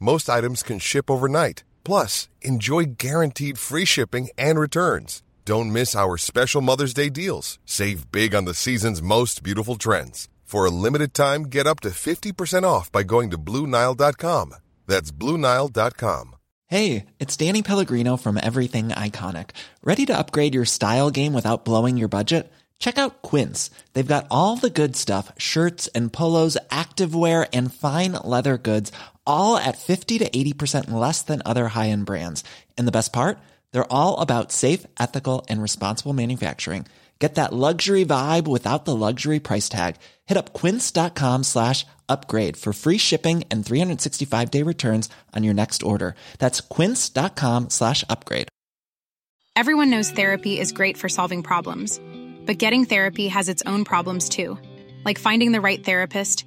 Most items can ship overnight. Plus, enjoy guaranteed free shipping and returns. Don't miss our special Mother's Day deals. Save big on the season's most beautiful trends. For a limited time, get up to 50% off by going to Bluenile.com. That's Bluenile.com. Hey, it's Danny Pellegrino from Everything Iconic. Ready to upgrade your style game without blowing your budget? Check out Quince. They've got all the good stuff shirts and polos, activewear, and fine leather goods, all at 50 to 80% less than other high end brands. And the best part? They're all about safe, ethical, and responsible manufacturing. Get that luxury vibe without the luxury price tag. Hit up quince.com slash upgrade for free shipping and 365 day returns on your next order. That's quince.com slash upgrade. Everyone knows therapy is great for solving problems, but getting therapy has its own problems too, like finding the right therapist,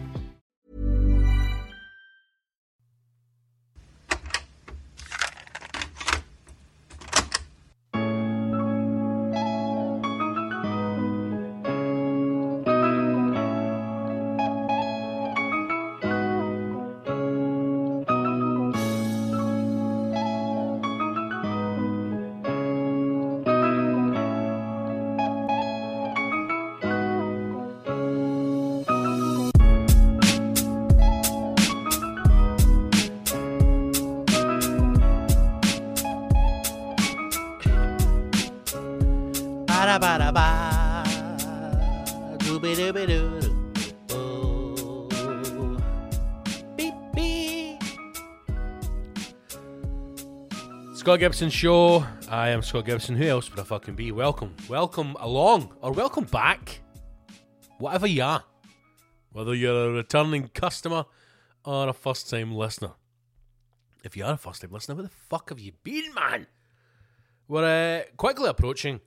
Scott Gibson Show. I am Scott Gibson. Who else would I fucking be? Welcome. Welcome along. Or welcome back. Whatever you are. Whether you're a returning customer or a first time listener. If you are a first time listener, where the fuck have you been, man? We're uh, quickly approaching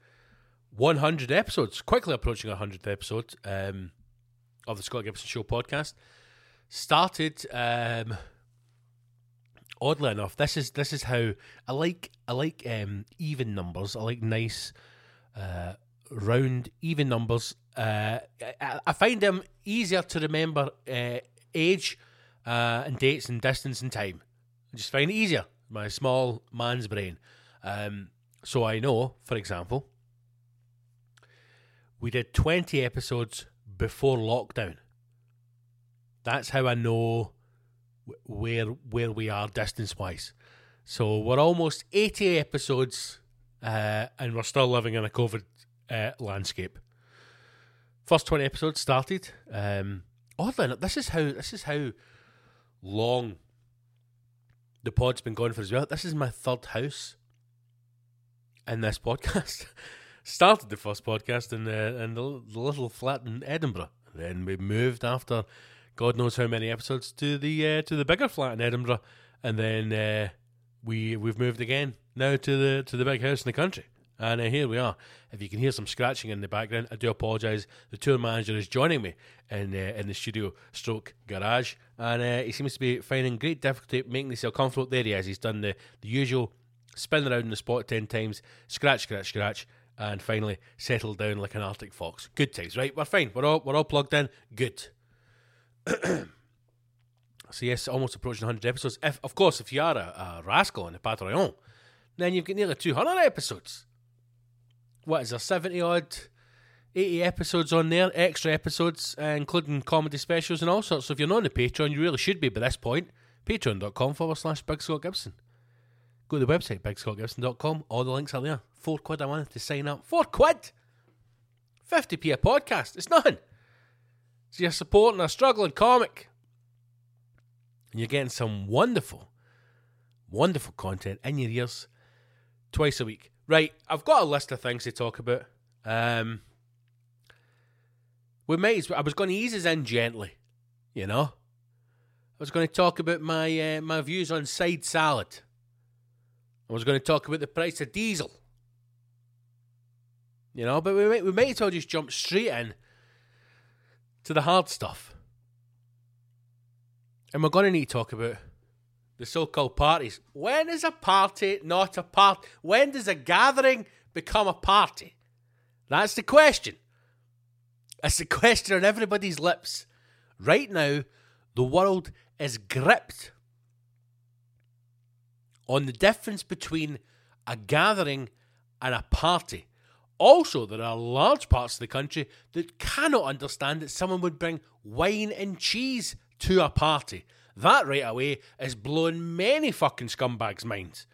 100 episodes. Quickly approaching 100th episode um, of the Scott Gibson Show podcast. Started um, oddly enough, this is this is how I like I like um, even numbers. I like nice uh, round even numbers. Uh, I, I find them easier to remember uh, age uh, and dates and distance and time. I just find it easier. My small man's brain. Um, so I know, for example, we did 20 episodes before lockdown. That's how I know where where we are distance wise. So we're almost 80 episodes uh, and we're still living in a COVID uh, landscape. First 20 episodes started. Um, oddly enough, this is how this is how long the pod's been going for as well. This is my third house in this podcast. Started the first podcast in the, in the little flat in Edinburgh. Then we moved after God knows how many episodes to the uh, to the bigger flat in Edinburgh, and then uh, we we've moved again now to the to the big house in the country. And uh, here we are. If you can hear some scratching in the background, I do apologise. The tour manager is joining me in uh, in the studio stroke garage, and uh, he seems to be finding great difficulty making himself comfortable. There he is. He's done the, the usual spin around in the spot ten times, scratch, scratch, scratch, and finally settled down like an Arctic fox. Good times, right? We're fine. We're all we're all plugged in. Good. So yes, almost approaching 100 episodes. If of course, if you are a, a rascal on the Patreon, then you've got nearly 200 episodes. What is there? 70 odd, 80 episodes on there, extra episodes, uh, including comedy specials and all sorts. So if you're not on the Patreon, you really should be by this point. Patreon.com forward slash Big Scott Gibson. Go to the website, bigscottgibson.com. All the links are there. Four quid I wanted to sign up. Four quid! 50p a podcast. It's nothing. So you're supporting a struggling comic. And you're getting some wonderful, wonderful content in your ears twice a week. Right, I've got a list of things to talk about. Um, we might. I was going to ease us in gently, you know. I was going to talk about my uh, my views on side salad. I was going to talk about the price of diesel. You know, but we might we might as well just jump straight in to the hard stuff. And we're going to need to talk about the so-called parties. When is a party not a party? When does a gathering become a party? That's the question. That's the question on everybody's lips. Right now, the world is gripped on the difference between a gathering and a party. Also, there are large parts of the country that cannot understand that someone would bring wine and cheese to a party. That right away is blowing many fucking scumbags' minds.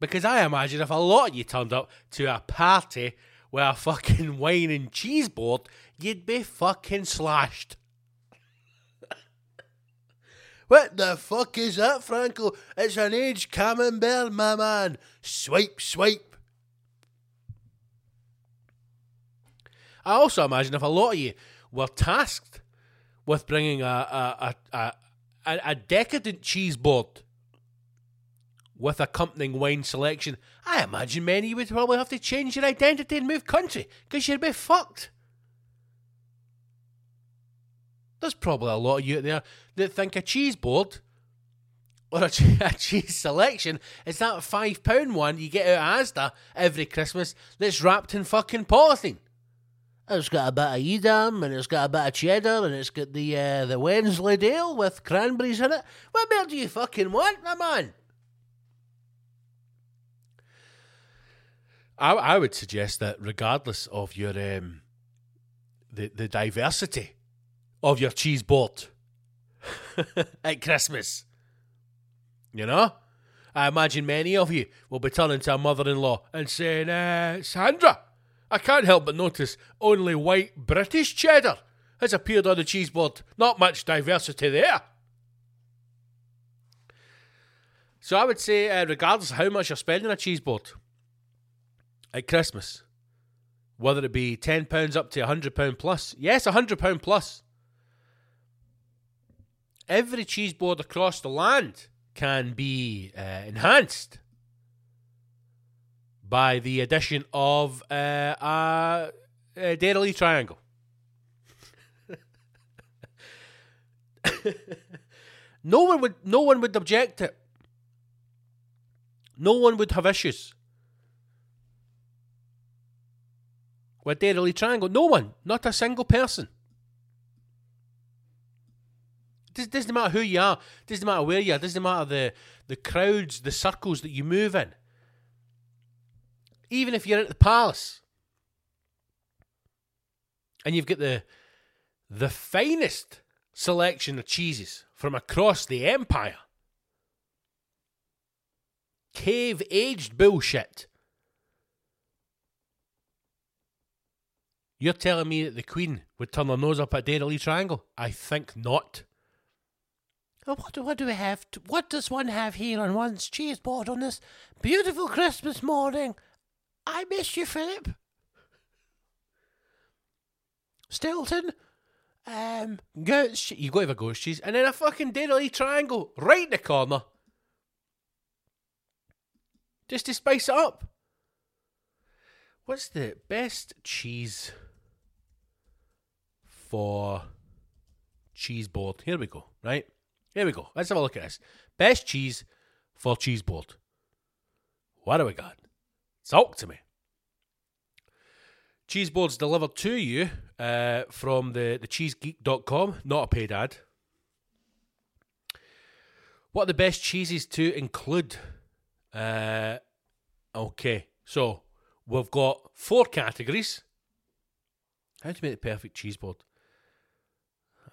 Because I imagine if a lot of you turned up to a party with a fucking wine and cheese board, you'd be fucking slashed. what the fuck is that, Franco? It's an aged camembert, my man. Swipe, swipe. I also imagine if a lot of you were tasked with bringing a a, a, a, a, decadent cheese board with accompanying wine selection, I imagine many of you would probably have to change your identity and move country because you'd be fucked. There's probably a lot of you out there that think a cheese board or a, cheese selection is that five pound one you get out of Asda every Christmas that's wrapped in fucking polythene. It's got a bit of Edam and it's got a bit of cheddar and it's got the uh, the Wensleydale with cranberries in it. What more do you fucking want, my man? I, I would suggest that regardless of your um, the the diversity of your cheese board at Christmas, you know, I imagine many of you will be turning to a mother-in-law and saying, uh, "Sandra, I can't help but notice only white British cheddar has appeared on the cheese board. Not much diversity there." So I would say, uh, regardless of how much you're spending on a cheese board at Christmas, whether it be ten pounds up to hundred pound plus, yes, hundred pound plus. Every cheese board across the land can be uh, enhanced by the addition of uh, a, a Dairy triangle. no one would, no one would object to it. No one would have issues. with Dairy Triangle. No one, not a single person. It doesn't matter who you are. It doesn't matter where you are. It doesn't matter the, the crowds, the circles that you move in. Even if you're at the palace and you've got the the finest selection of cheeses from across the empire. Cave aged bullshit. You're telling me that the Queen would turn her nose up at Dairy Triangle? I think not. What, do, what do we have? To, what does one have here on one's cheese board on this beautiful Christmas morning? I miss you, Philip. Stilton, um, goat's you got to have a goat's cheese, and then a fucking Dairy Triangle right in the corner, just to spice it up. What's the best cheese for cheese board? Here we go. Right, here we go. Let's have a look at this. Best cheese for cheese board. What do we got? Talk to me. Cheese boards delivered to you uh, from the, the cheesegeek.com, not a paid ad. What are the best cheeses to include? Uh, okay, so we've got four categories. How to make the perfect cheese board?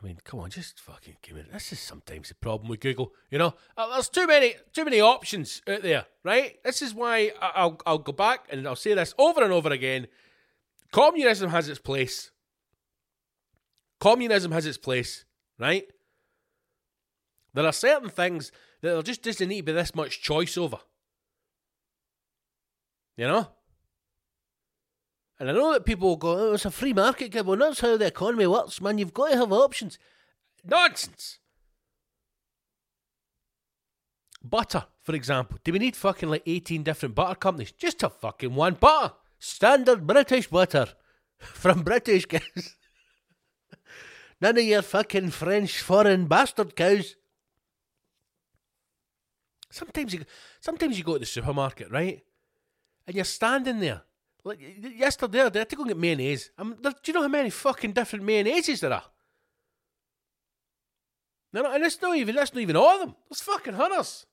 I mean, come on, just fucking give me. This is sometimes the problem with Google. You know, Uh, there's too many, too many options out there, right? This is why I- I'll I'll go back and I'll say this over and over again. communism has its place. Communism has its place, right? There are certain things that there just doesn't need to be this much choice over. You know? And I know that people will go, oh, it's a free market, Gib. Well, that's how the economy works, man. You've got to have options. Nonsense. Butter, for example. Do we need fucking like 18 different butter companies? Just a fucking one butter. Standard British butter. From British cows. None of your fucking French foreign bastard cows. Sometimes you, sometimes you go to the supermarket, right? And you're standing there. Like yesterday, I had to go and get mayonnaise. I'm, do you know how many fucking different mayonnaises there are? No, no, and it's not even that's not even all of them. There's fucking hundreds.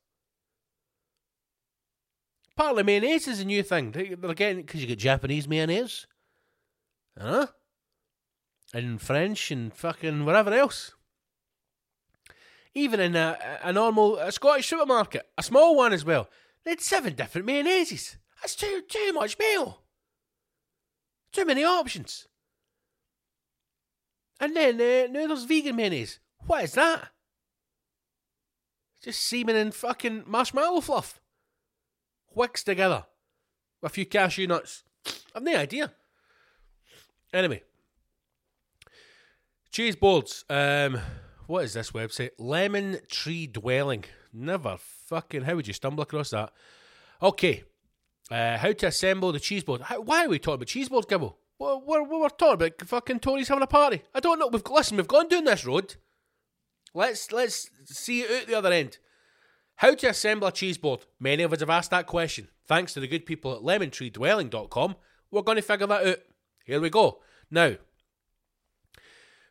Partly mayonnaise is a new thing. They- They're getting because you get Japanese mayonnaise, huh? And French and fucking whatever else. Even in a, a normal a Scottish supermarket, a small one as well, they had seven different mayonnaises. That's too too much meal. Too many options. And then uh, now there's vegan mayonnaise. What is that? Just semen and fucking marshmallow fluff. Whixed together. A few cashew nuts. I've no idea. Anyway. Cheese boards. Um, what is this website? Lemon Tree Dwelling. Never fucking. How would you stumble across that? Okay. Uh, how to assemble the cheese board. How, why are we talking about cheese Gibble? We're, we're, we're talking about fucking Tories having a party. I don't know. We've listen. We've gone down this road. Let's let's see it out the other end. How to assemble a cheese board. Many of us have asked that question. Thanks to the good people at lemontreedwelling.com, we're going to figure that out. Here we go. Now,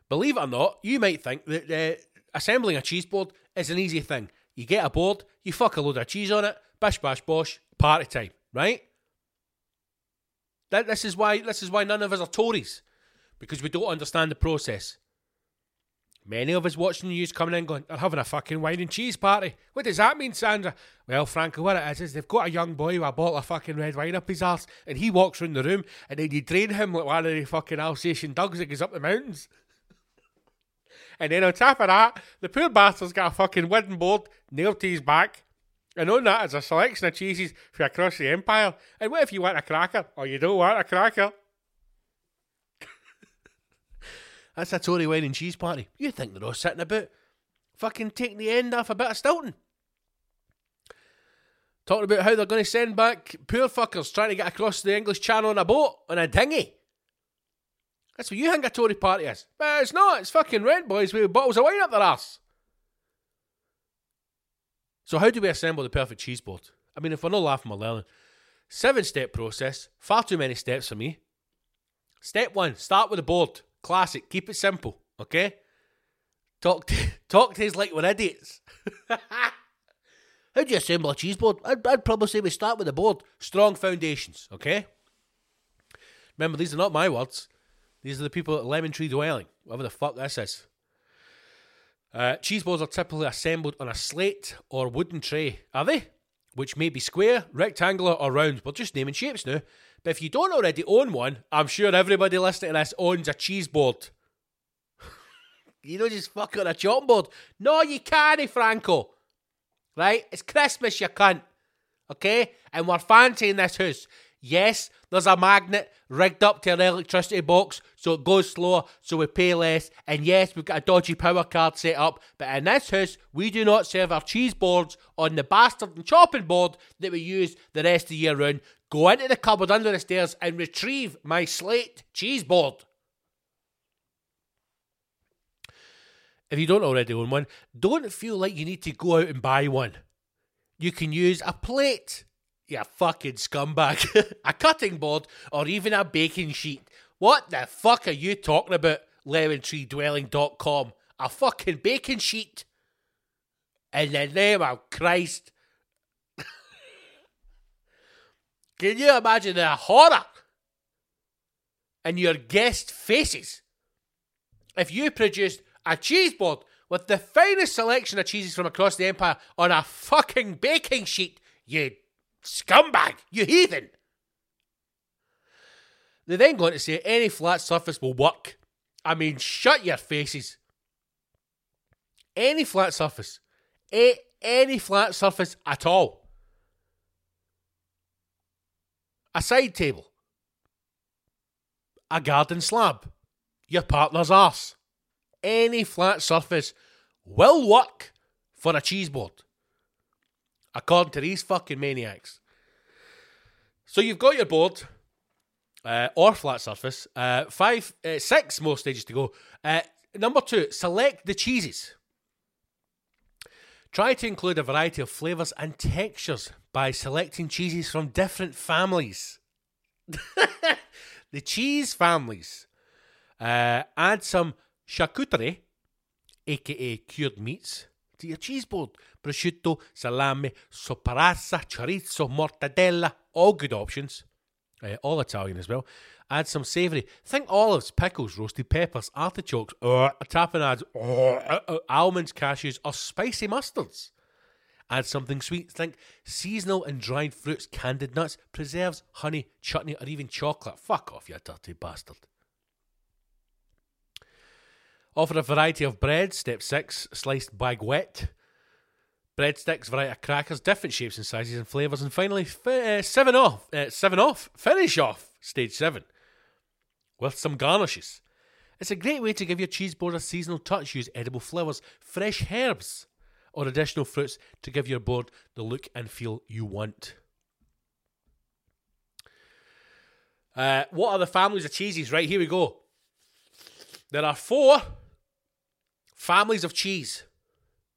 believe it or not, you might think that uh, assembling a cheese board is an easy thing. You get a board, you fuck a load of cheese on it, bish bash bosh, party time, right? That, this is why this is why none of us are Tories because we don't understand the process. Many of us watching the news coming in going, they're having a fucking wine and cheese party. What does that mean, Sandra? Well, Franco, what it is is they've got a young boy with a bottle of fucking red wine up his arse, and he walks round the room, and then you drain him like one of the fucking Alsatian dogs that goes up the mountains. and then on top of that, the poor bastard's got a fucking wooden board nailed to his back. And on that is a selection of cheeses from across the empire. And what if you want a cracker? Or you don't want a cracker? That's a Tory wine and cheese party. You think they're all sitting about fucking taking the end off a bit of Stilton? Talking about how they're going to send back poor fuckers trying to get across the English Channel on a boat, on a dinghy. That's what you think a Tory party is. But it's not. It's fucking red boys with bottles of wine up their ass. So how do we assemble the perfect cheese board? I mean, if we're not laughing, we're learning. Seven step process. Far too many steps for me. Step one: start with the board. Classic. Keep it simple. Okay. Talk to talk to us like we're idiots. How do you assemble a cheese board? I'd, I'd probably say we start with the board. Strong foundations. Okay. Remember, these are not my words. These are the people at Lemon Tree Dwelling. Whatever the fuck this is. Uh, cheese boards are typically assembled on a slate or wooden tray, are they? Which may be square, rectangular, or round. We're just naming shapes now. But if you don't already own one, I'm sure everybody listening to this owns a cheese board. you don't just fuck on a chopping board. No, you can't, Franco. Right? It's Christmas, you cunt. Okay? And we're fancying this house. Yes, there's a magnet rigged up to an electricity box so it goes slower, so we pay less. And yes, we've got a dodgy power card set up. But in this house, we do not serve our cheese boards on the bastard and chopping board that we use the rest of the year round. Go into the cupboard under the stairs and retrieve my slate cheese board. If you don't already own one, don't feel like you need to go out and buy one. You can use a plate, you fucking scumbag, a cutting board, or even a baking sheet. What the fuck are you talking about, lemontreedwelling.com? A fucking baking sheet? In the name of Christ. Can you imagine the horror in your guest faces if you produced a cheese board with the finest selection of cheeses from across the empire on a fucking baking sheet, you scumbag, you heathen. They then go on to say any flat surface will work. I mean, shut your faces. Any flat surface. A- any flat surface at all. A side table. A garden slab. Your partner's arse. Any flat surface will work for a cheese board. According to these fucking maniacs. So you've got your board uh, or flat surface. Uh, five, uh, six more stages to go. Uh, number two, select the cheeses. Try to include a variety of flavours and textures by selecting cheeses from different families. the cheese families. Uh, add some charcuterie, aka cured meats, to your cheese board. Prosciutto, salami, soparassa, chorizo, mortadella, all good options. Uh, all Italian as well. Add some savoury. Think olives, pickles, roasted peppers, artichokes, uh, tapenades, uh, uh, almonds, cashews, or spicy mustards. Add something sweet. Think seasonal and dried fruits, candied nuts, preserves, honey, chutney, or even chocolate. Fuck off, you dirty bastard. Offer a variety of bread. Step six, sliced baguette. Breadsticks, variety of crackers, different shapes and sizes and flavours, and finally fi- uh, seven off. Uh, seven off. Finish off stage seven with some garnishes. It's a great way to give your cheese board a seasonal touch. Use edible flowers, fresh herbs, or additional fruits to give your board the look and feel you want. Uh, what are the families of cheeses? Right, here we go. There are four families of cheese.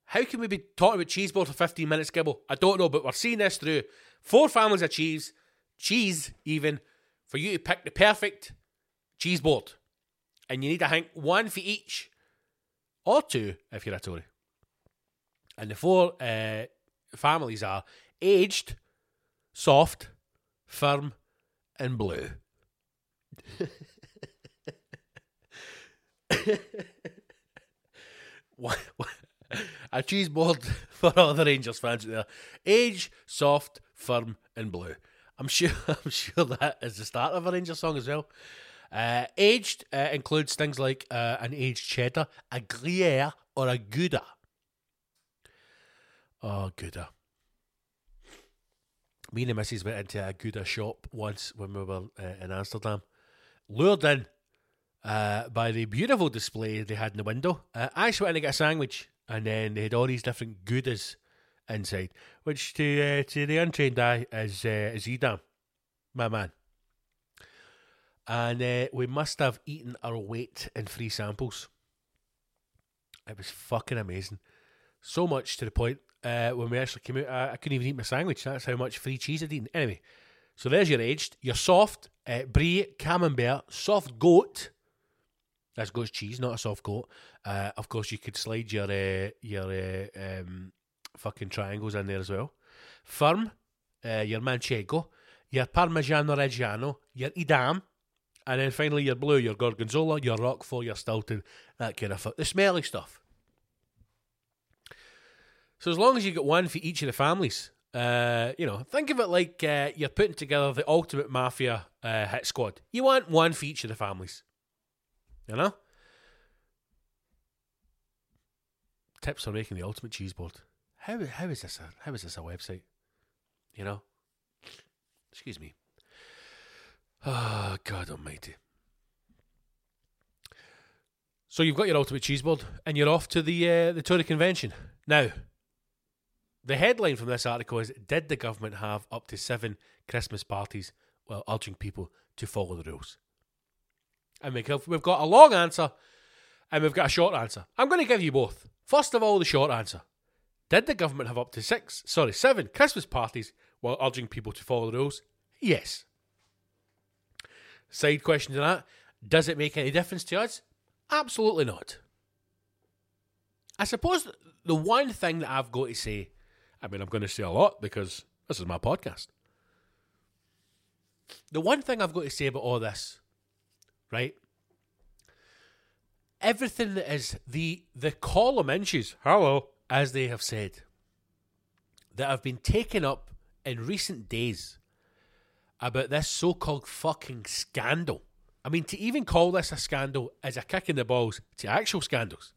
How can we be talking about cheese board for 15 minutes, Gibble? I don't know, but we're seeing this through. Four families of cheese, cheese even, for you to pick the perfect cheese board. And you need, I think, one for each, or two if you're a Tory. And the four uh, families are aged, soft, firm, and blue. A cheese board for all the Rangers fans out there. Age, soft, firm, and blue. I'm sure. I'm sure that is the start of a Ranger song as well. Uh, aged uh, includes things like uh, an aged cheddar, a Gruyere, or a Gouda. Oh, Gouda. Me and the missus went into a Gouda shop once when we were uh, in Amsterdam. Lured in uh, by the beautiful display they had in the window. Uh, I just went in to get a sandwich, and then they had all these different Goudas inside, which to uh, to the untrained eye is uh, is Edam, my man. And uh, we must have eaten our weight in free samples. It was fucking amazing. So much to the point uh, when we actually came out, I, I couldn't even eat my sandwich. That's how much free cheese I'd eaten. Anyway, so there's your aged, your soft, uh, brie, camembert, soft goat. That's goat's cheese, not a soft goat. Uh, of course, you could slide your uh, your uh, um, fucking triangles in there as well. Firm, uh, your manchego, your parmigiano reggiano, your edam, and then finally your blue, your gorgonzola, your roquefort, your stilton, that kind of fu- the smelly stuff. So as long as you get one for each of the families, uh, you know, think of it like uh, you're putting together the ultimate mafia uh, hit squad. You want one for each of the families. You know? Tips for making the ultimate cheese board. How how is this a how is this a website? You know? Excuse me. Oh God almighty. So you've got your ultimate cheese board and you're off to the uh, the Tory convention. Now, the headline from this article is Did the government have up to seven Christmas parties while urging people to follow the rules? And we have- we've got a long answer and we've got a short answer. I'm going to give you both. First of all, the short answer. Did the government have up to six, sorry, seven Christmas parties while urging people to follow the rules? Yes. Side question to that Does it make any difference to us? Absolutely not. I suppose the one thing that I've got to say, I mean, I'm going to say a lot because this is my podcast. The one thing I've got to say about all this, right? Everything that is the the column inches, hello, as they have said, that have been taken up in recent days about this so called fucking scandal. I mean, to even call this a scandal is a kick in the balls to actual scandals.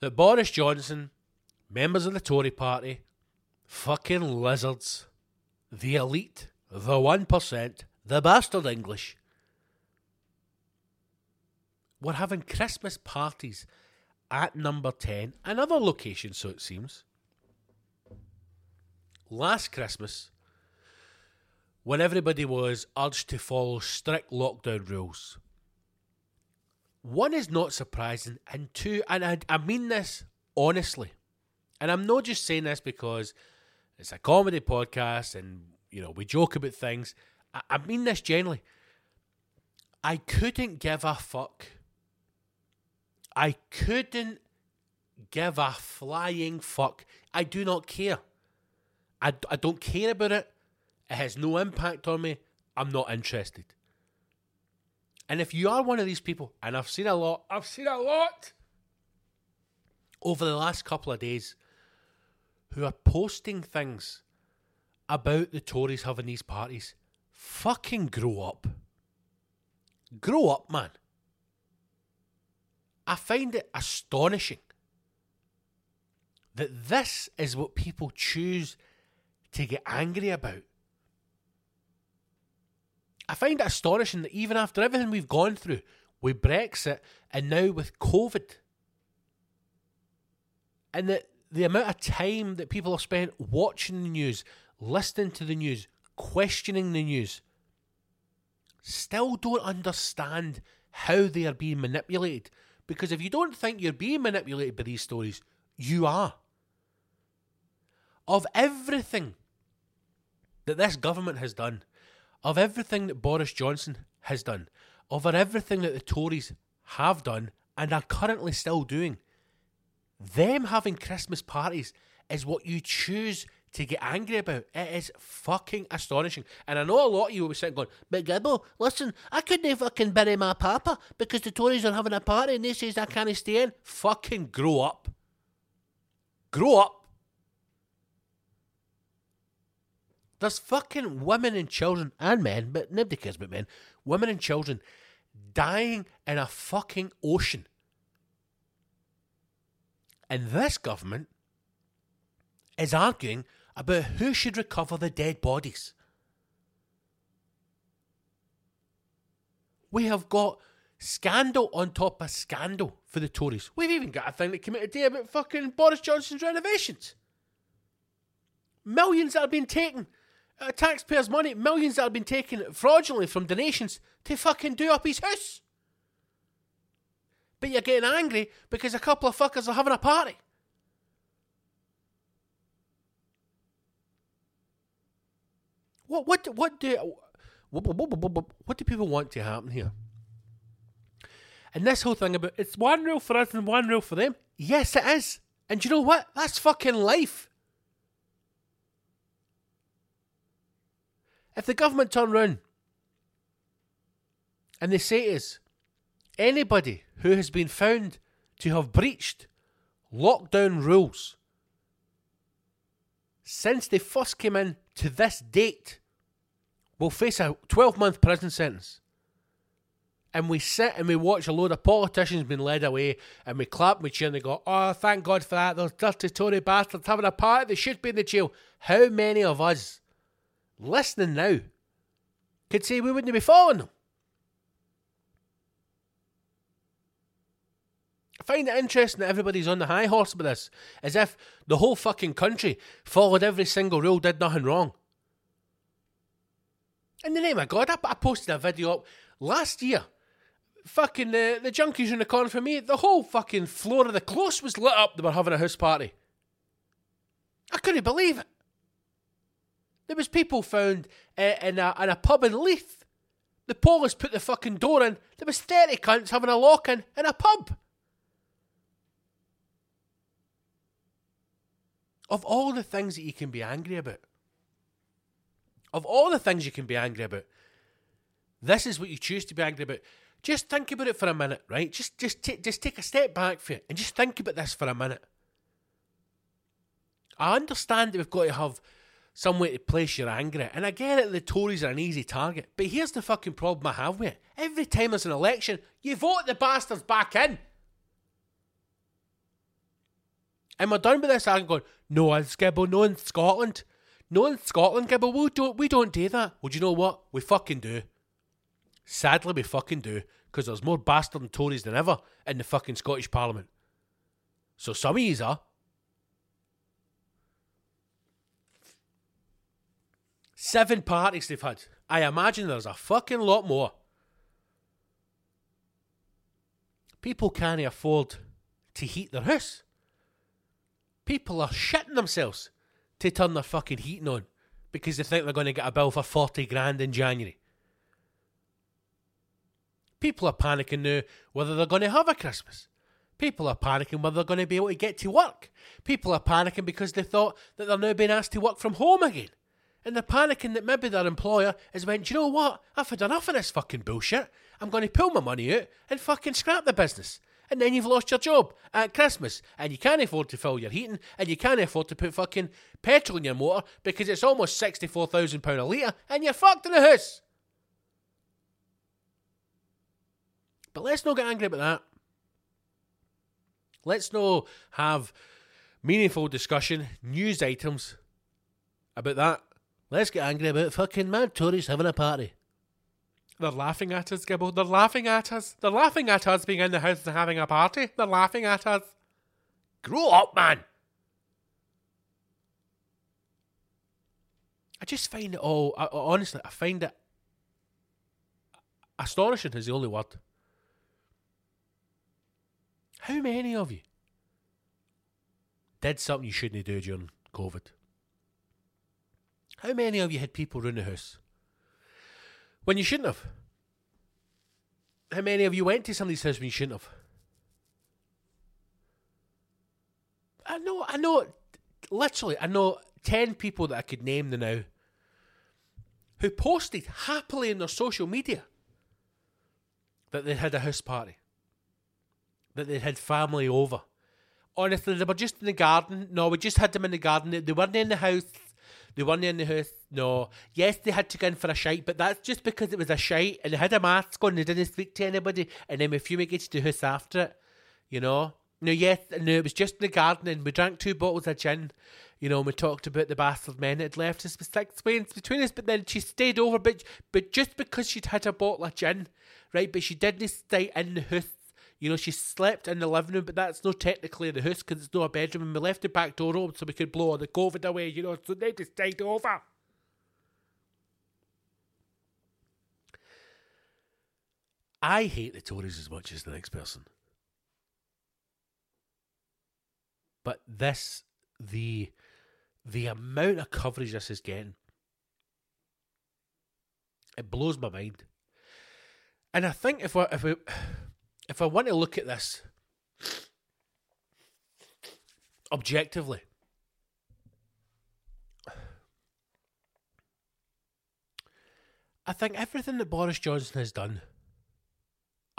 That Boris Johnson, members of the Tory party, fucking lizards, the elite, the 1%, the bastard English, were having Christmas parties at number 10 and other locations, so it seems. Last Christmas, when everybody was urged to follow strict lockdown rules, one is not surprising, and two, and I, I mean this honestly, and I'm not just saying this because it's a comedy podcast and you know we joke about things. I, mean this generally. I couldn't give a fuck. I couldn't give a flying fuck. I do not care. I, I don't care about it. It has no impact on me. I'm not interested. And if you are one of these people, and I've seen a lot, I've seen a lot over the last couple of days who are posting things about the Tories having these parties, fucking grow up. Grow up, man. I find it astonishing that this is what people choose to get angry about. I find it astonishing that even after everything we've gone through with Brexit and now with COVID, and that the amount of time that people have spent watching the news, listening to the news, questioning the news, still don't understand how they are being manipulated. Because if you don't think you're being manipulated by these stories, you are. Of everything that this government has done, of everything that Boris Johnson has done, over everything that the Tories have done and are currently still doing, them having Christmas parties is what you choose to get angry about. It is fucking astonishing. And I know a lot of you will be sitting going, but Gibbo, listen, I couldn't fucking bury my papa because the Tories are having a party and they says I can't stay in. Fucking grow up. Grow up. There's fucking women and children and men, but nobody cares about men. Women and children dying in a fucking ocean. And this government is arguing about who should recover the dead bodies. We have got scandal on top of scandal for the Tories. We've even got a thing that came out today about fucking Boris Johnson's renovations. Millions that have been taken, uh, taxpayers' money, millions that have been taken fraudulently from donations to fucking do up his house. But you're getting angry because a couple of fuckers are having a party. What what what do what, what, what, do people want to happen here? And this whole thing about it's one rule for us and one rule for them. Yes, it is. And you know what? That's fucking life. If the government turn round and they say to us, anybody who has been found to have breached lockdown rules since they first came in to this date will face a 12 month prison sentence. And we sit and we watch a load of politicians being led away and we clap and we cheer and they go, Oh, thank God for that. Those dirty Tory bastards having a party. They should be in the jail. How many of us listening now could say we wouldn't be following them? I find it interesting that everybody's on the high horse with this, as if the whole fucking country followed every single rule, did nothing wrong. In the name of God, I, I posted a video up last year. Fucking the, the junkies in the corner for me, the whole fucking floor of the close was lit up. They were having a house party. I couldn't believe it. There was people found uh, in, a, in a pub in Leith. The police put the fucking door in. There was 30 cunts having a lock in in a pub. Of all the things that you can be angry about, of all the things you can be angry about, this is what you choose to be angry about. Just think about it for a minute, right? Just just take just take a step back for it and just think about this for a minute. I understand that we've got to have some way to place your anger. at, And I get it, the Tories are an easy target. But here's the fucking problem I have with it. Every time there's an election, you vote the bastards back in. And we're done with this argument going, no, in Skibble, no in Scotland. No in Scotland, Gibble, we don't, we don't do that. Well, do you know what? We fucking do. Sadly, we fucking do. Because there's more bastard and Tories than ever in the fucking Scottish Parliament. So some of yous are. Seven parties they've had. I imagine there's a fucking lot more. People can't afford to heat their house. People are shitting themselves to turn their fucking heating on because they think they're going to get a bill for 40 grand in January. People are panicking now whether they're going to have a Christmas. People are panicking whether they're going to be able to get to work. People are panicking because they thought that they're now being asked to work from home again. And they're panicking that maybe their employer has went, "Do you know what? I've had enough of this fucking bullshit. I'm going to pull my money out and fucking scrap the business. And then you've lost your job at Christmas and you can't afford to fill your heating and you can't afford to put fucking petrol in your motor because it's almost £64,000 a litre and you're fucked in the house. But let's not get angry about that. Let's not have meaningful discussion, news items about that. Let's get angry about fucking mad Tories having a party. They're laughing at us, Gibble. They're laughing at us. They're laughing at us being in the house and having a party. They're laughing at us. Grow up, man. I just find it all. I, honestly, I find it astonishing. Is the only word. How many of you did something you shouldn't do during COVID? How many of you had people in the house when you shouldn't have? How many of you went to somebody's house when you shouldn't have? I know, I know, literally, I know 10 people that I could name the now who posted happily in their social media that they had a house party, that they had family over. Honestly, they were just in the garden. No, we just had them in the garden. They weren't in the house. They weren't in the house. No. Yes, they had to go in for a shite, but that's just because it was a shite and they had a mask on and they didn't speak to anybody and then we fumigated the house after it. You know? No, yes, no, it was just in the garden and we drank two bottles of gin. You know, and we talked about the bastard men that had left us with six wains between us, but then she stayed over, but but just because she'd had a bottle of gin, right? But she didn't stay in the house. You know, she slept in the living room, but that's not technically the house because it's not a bedroom, and we left the back door open so we could blow all the COVID away, you know, so they just stayed over. I hate the Tories as much as the next person. But this, the the amount of coverage this is getting, it blows my mind. And I think if I if we if I want to look at this objectively, I think everything that Boris Johnson has done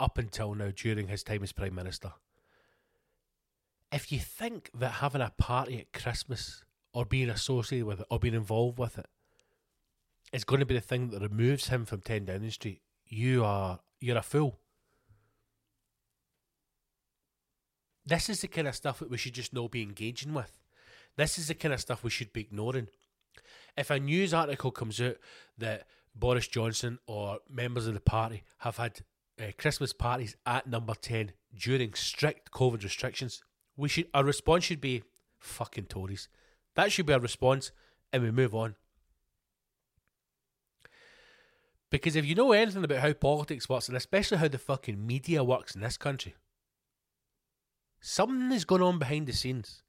up until now during his time as Prime Minister, if you think that having a party at Christmas or being associated with it or being involved with it is going to be the thing that removes him from 10 Downing Street, you are you're a fool. This is the kind of stuff that we should just not be engaging with. This is the kind of stuff we should be ignoring. If a news article comes out that Boris Johnson or members of the party have had uh, Christmas parties at number 10 during strict COVID restrictions, we should our response should be fucking Tories. That should be our response and we move on. Because if you know anything about how politics works, and especially how the fucking media works in this country, something is going on behind the scenes.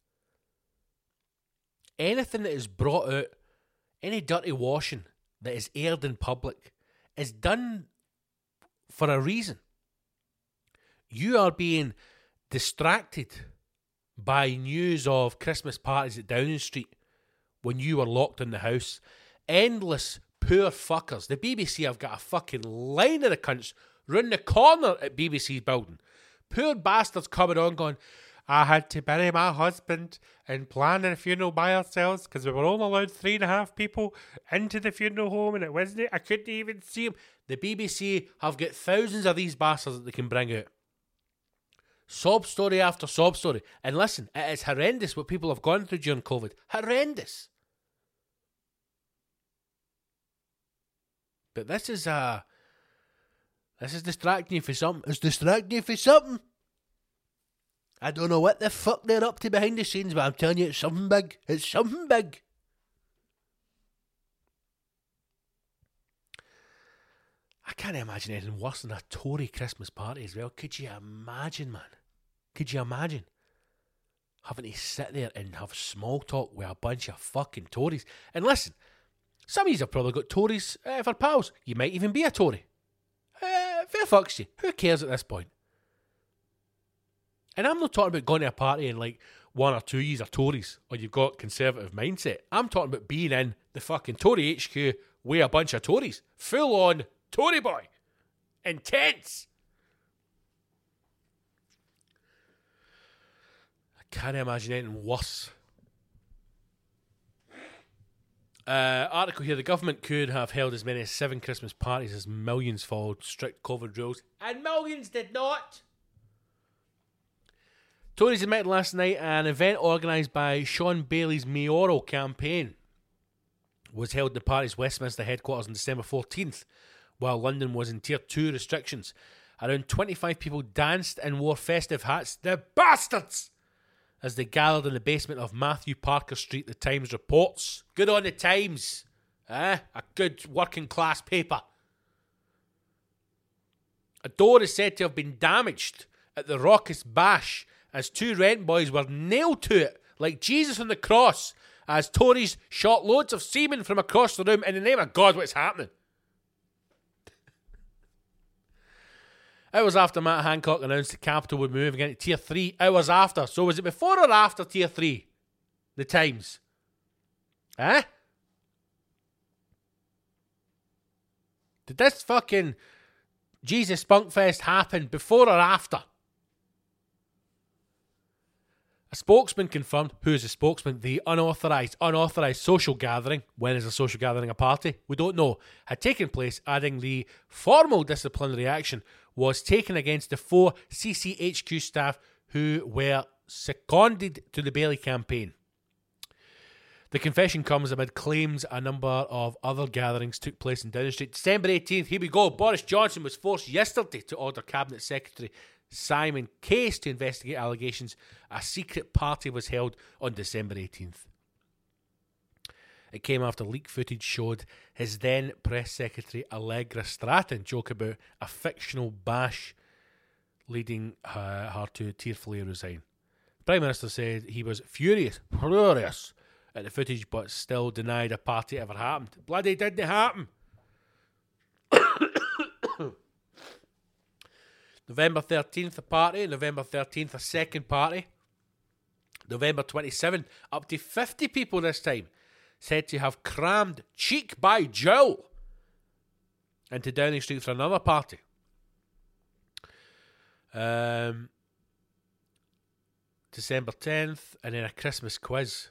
Anything that is brought out, any dirty washing that is aired in public, is done for a reason. You are being distracted by news of Christmas parties at Downing Street when you were locked in the house. Endless poor fuckers. The BBC have got a fucking line of the cunts round the corner at BBC's building. Poor bastards coming on going, I had to bury my husband and plan a funeral by ourselves because we were only allowed three and a half people into the funeral home and it wasn't. I couldn't even see him. The BBC have got thousands of these bastards that they can bring out. Sob story after sob story. And listen, it is horrendous what people have gone through during COVID. Horrendous. But this is uh this is distracting you for something. It's distracting you for something. I don't know what the fuck they're up to behind the scenes, but I'm telling you, it's something big. It's something big. I can't imagine anything worse than a Tory Christmas party as well. Could you imagine, man? Could you imagine having to sit there and have small talk with a bunch of fucking Tories? And listen, some of you have probably got Tories uh, for pals. You might even be a Tory. Uh, fair fucks you. Who cares at this point? And I'm not talking about going to a party and like one or two years are Tories or you've got conservative mindset. I'm talking about being in the fucking Tory HQ with a bunch of Tories. Full on Tory boy. Intense. I can't imagine anything worse. Uh, article here: The government could have held as many as seven Christmas parties as millions followed strict COVID rules, and millions did not. Tories admitted last night an event organised by Shaun Bailey's mayoral campaign was held in the party's Westminster headquarters on December 14th, while London was in Tier 2 restrictions. Around 25 people danced and wore festive hats. The bastards! As they gathered in the basement of Matthew Parker Street, the Times reports. Good on the Times. Eh? A good working class paper. A door is said to have been damaged at the raucous bash as two rent boys were nailed to it like Jesus on the cross as Tories shot loads of semen from across the room in the name of God, what's happening? Hours after Matt Hancock announced the capital would move again to Tier 3, hours after. So was it before or after Tier 3? The Times. Eh? Did this fucking Jesus Spunk Fest happen before or after? A spokesman confirmed who is a spokesman. The unauthorized unauthorized social gathering. When is a social gathering a party? We don't know. Had taken place adding the formal disciplinary action was taken against the four CCHQ staff who were seconded to the Bailey campaign. The confession comes amid claims a number of other gatherings took place in Downing Street. December 18th, here we go. Boris Johnson was forced yesterday to order Cabinet Secretary Simon Case to investigate allegations a secret party was held on December 18th. It came after leak footage showed his then press secretary Allegra Stratton joke about a fictional bash leading uh, her to tearfully resign. Prime Minister said he was furious, furious at the footage, but still denied a party ever happened. Bloody didn't happen. November 13th, a party. November 13th, a second party. November 27th, up to 50 people this time, said to have crammed cheek by jowl into Downing Street for another party. Um, December 10th, and then a Christmas quiz.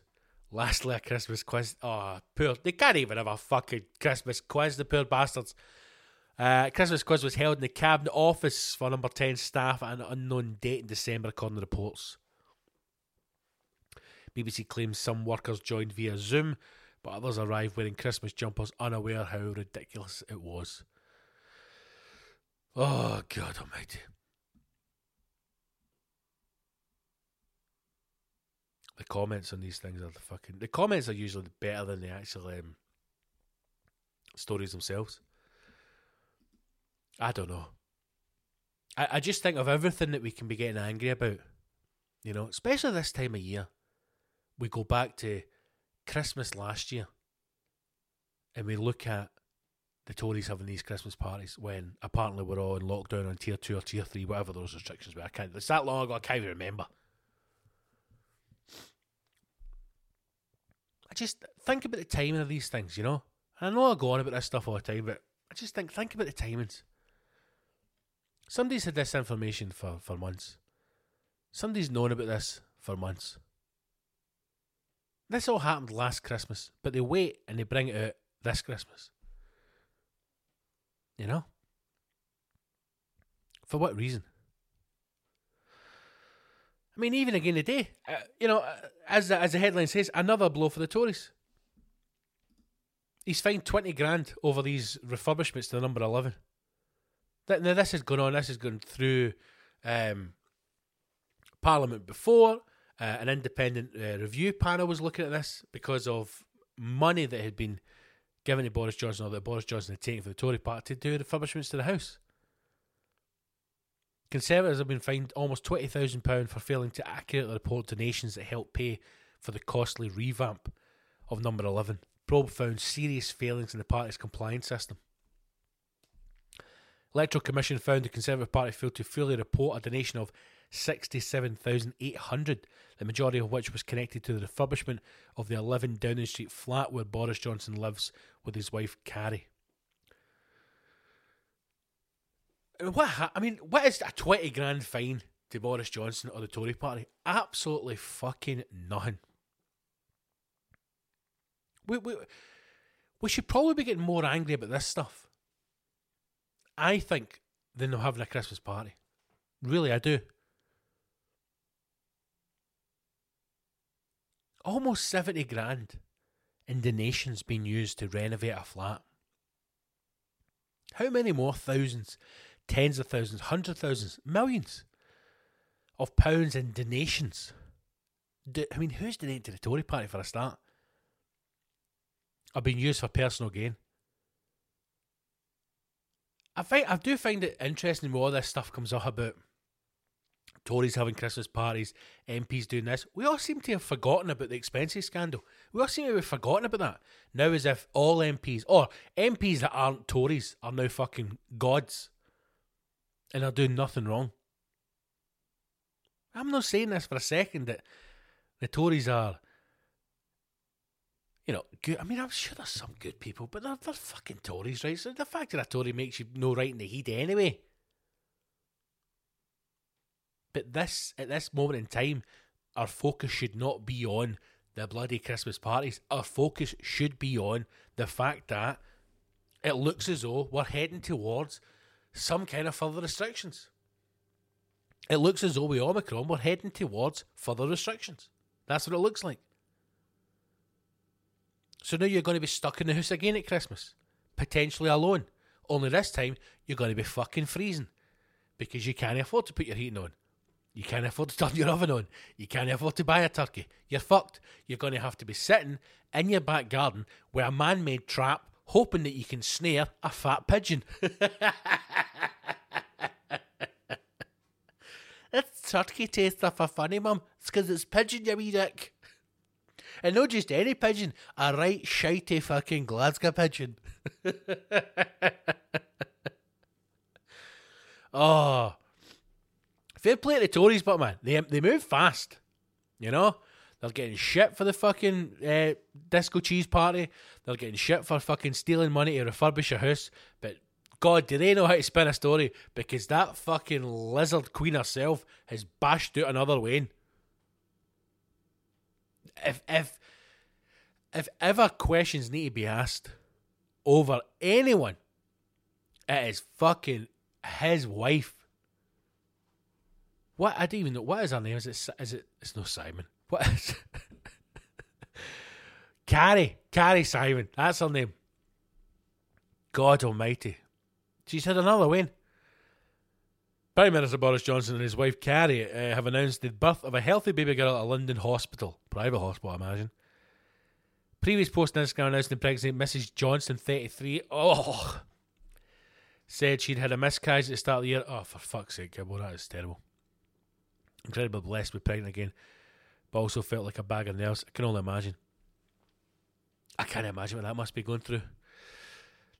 Lastly, a Christmas quiz. Oh, poor. They can't even have a fucking Christmas quiz, the poor bastards. Uh, Christmas quiz was held in the Cabinet Office for number 10 staff at an unknown date in December, according to reports. BBC claims some workers joined via Zoom, but others arrived wearing Christmas jumpers, unaware how ridiculous it was. Oh, God Almighty. The comments on these things are the fucking. The comments are usually better than the actual um, stories themselves. I don't know. I, I just think of everything that we can be getting angry about. You know, especially this time of year. We go back to Christmas last year and we look at the Tories having these Christmas parties when apparently we're all in lockdown on tier two or tier three, whatever those restrictions were. I can't it's that long ago, I can't even remember. I just think about the timing of these things, you know? I know I go on about this stuff all the time, but I just think think about the timings. Somebody's had this information for, for months. Somebody's known about this for months. This all happened last Christmas, but they wait and they bring it out this Christmas. You know? For what reason? I mean, even again today, uh, you know, uh, as the, as the headline says, another blow for the Tories. He's fined 20 grand over these refurbishments to the number 11. Th- Now, this has gone on, this has gone through um, Parliament before. Uh, an independent uh, review panel was looking at this because of money that had been given to Boris Johnson or that Boris Johnson had taken for the Tory party to do refurbishments to the House. Conservatives have been fined almost £20,000 for failing to accurately report donations that help pay for the costly revamp of number 11. Probe found serious failings in the party's compliance system. Electoral Commission found the Conservative Party failed to fully report a donation of 67,800, the majority of which was connected to the refurbishment of the 11 Downing Street flat where Boris Johnson lives with his wife Carrie. What ha- I mean, what is a 20 grand fine to Boris Johnson or the Tory party? Absolutely fucking nothing. We, we, we should probably be getting more angry about this stuff. I think them having a Christmas party. Really, I do. Almost 70 grand in donations being used to renovate a flat. How many more thousands, tens of thousands, hundred thousands, millions of pounds in donations? Do, I mean, who's donating to the Tory party for a start? Are being used for personal gain. I find I do find it interesting when all this stuff comes up about Tories having Christmas parties, MPs doing this. We all seem to have forgotten about the expenses scandal. We all seem to have forgotten about that. Now as if all MPs or MPs that aren't Tories are now fucking gods and are doing nothing wrong. I'm not saying this for a second that the Tories are you know, good. I mean, I'm sure there's some good people, but they're, they're fucking Tories, right? So the fact that a Tory makes you no right in the heat anyway. But this, at this moment in time, our focus should not be on the bloody Christmas parties. Our focus should be on the fact that it looks as though we're heading towards some kind of further restrictions. It looks as though with Omicron, we're heading towards further restrictions. That's what it looks like. So now you're going to be stuck in the house again at Christmas, potentially alone. Only this time you're going to be fucking freezing because you can't afford to put your heating on. You can't afford to turn your oven on. You can't afford to buy a turkey. You're fucked. You're going to have to be sitting in your back garden with a man made trap, hoping that you can snare a fat pigeon. That turkey tastes a funny, mum. It's 'cause it's pigeon, you wee dick. And not just any pigeon, a right shitey fucking Glasgow pigeon. oh. Fair play to the Tories, but man, they, they move fast. You know? They're getting shit for the fucking uh, disco cheese party. They're getting shit for fucking stealing money to refurbish a house. But God, do they know how to spin a story? Because that fucking lizard queen herself has bashed out another Wayne. If if if ever questions need to be asked over anyone, it is fucking his wife. What I don't even know. What is her name? Is it is it? It's no Simon. What is? Carrie. Carrie Simon. That's her name. God Almighty. She's had another win. Prime Minister Boris Johnson and his wife Carrie uh, have announced the birth of a healthy baby girl at a London hospital, private hospital, I imagine. Previous post on Instagram announcing the pregnancy, Mrs. Johnson, 33, oh, said she'd had a miscarriage at the start of the year. Oh, for fuck's sake, Gibbo, that is terrible. Incredibly blessed be pregnant again, but also felt like a bag of nerves. I can only imagine. I can't imagine what that must be going through.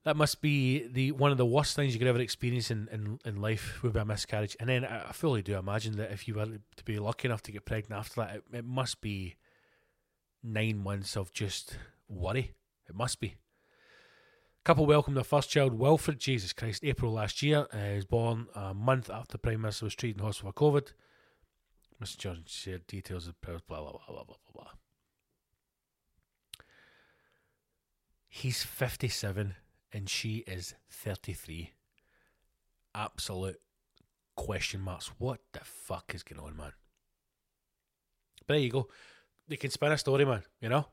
That must be the one of the worst things you could ever experience in, in, in life would be a miscarriage. And then I, fully do imagine that if you were to be lucky enough to get pregnant after that, it, it must be nine months of just worry. It must be. Couple welcomed their first child, Wilfred, Jesus Christ, April last year. Uh, he was born a month after Prime Minister was treated in hospital for COVID. Mr. Johnson shared details of blah blah blah blah blah blah blah. He's fifty-seven and she is thirty-three. Absolute question marks. What the fuck is going on, man? But there you go. They can spin a story, man. You know,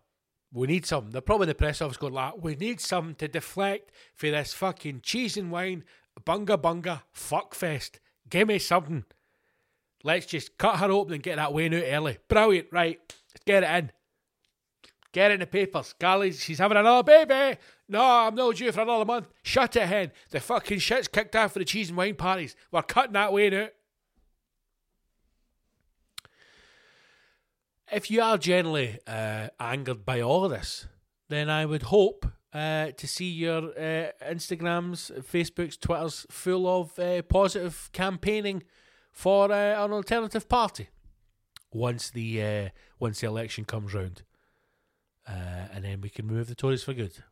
we need something. They're probably in the press office going like, "We need something to deflect for this fucking cheese and wine bunga bunga fuck fest. Give me something. Let's just cut her open and get that wine out early. Brilliant, right? Let's get it in. Get it in the papers. Carly, she's having another baby. No, I'm not due for another month. Shut it, hen. The fucking shit's kicked off for the cheese and wine parties. We're cutting that way now. If you are generally uh, angered by all of this, then I would hope uh, to see your uh, Instagrams, Facebooks, Twitters full of uh, positive campaigning for uh, an alternative party once the uh, once the election comes round, and then we can move the Tories for good.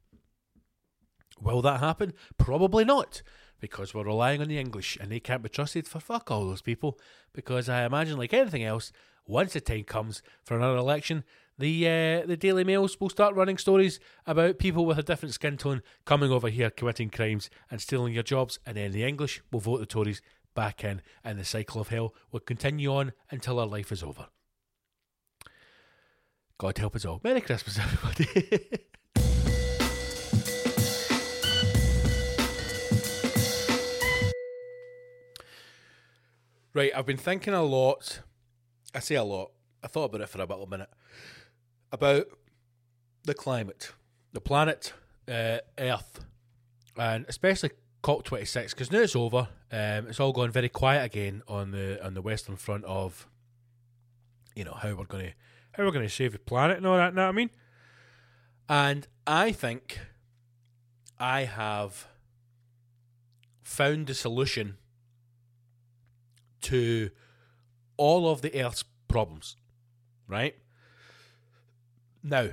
Will that happen? Probably not, because we're relying on the English, and they can't be trusted for fuck all those people. Because I imagine, like anything else, once the time comes for another election, the uh, the Daily Mails will start running stories about people with a different skin tone coming over here committing crimes and stealing your jobs, and then the English will vote the Tories back in, and the cycle of hell will continue on until our life is over. God help us all. Merry Christmas, everybody. Right, I've been thinking a lot. I say a lot. I thought about it for about a minute. About the climate, the planet, uh, Earth, and especially COP26 because now it's over. Um, it's all gone very quiet again on the on the Western Front of, you know, how we're going to how we're going to save the planet and all that. Know what I mean? And I think I have found the solution to all of the Earth's problems. Right now,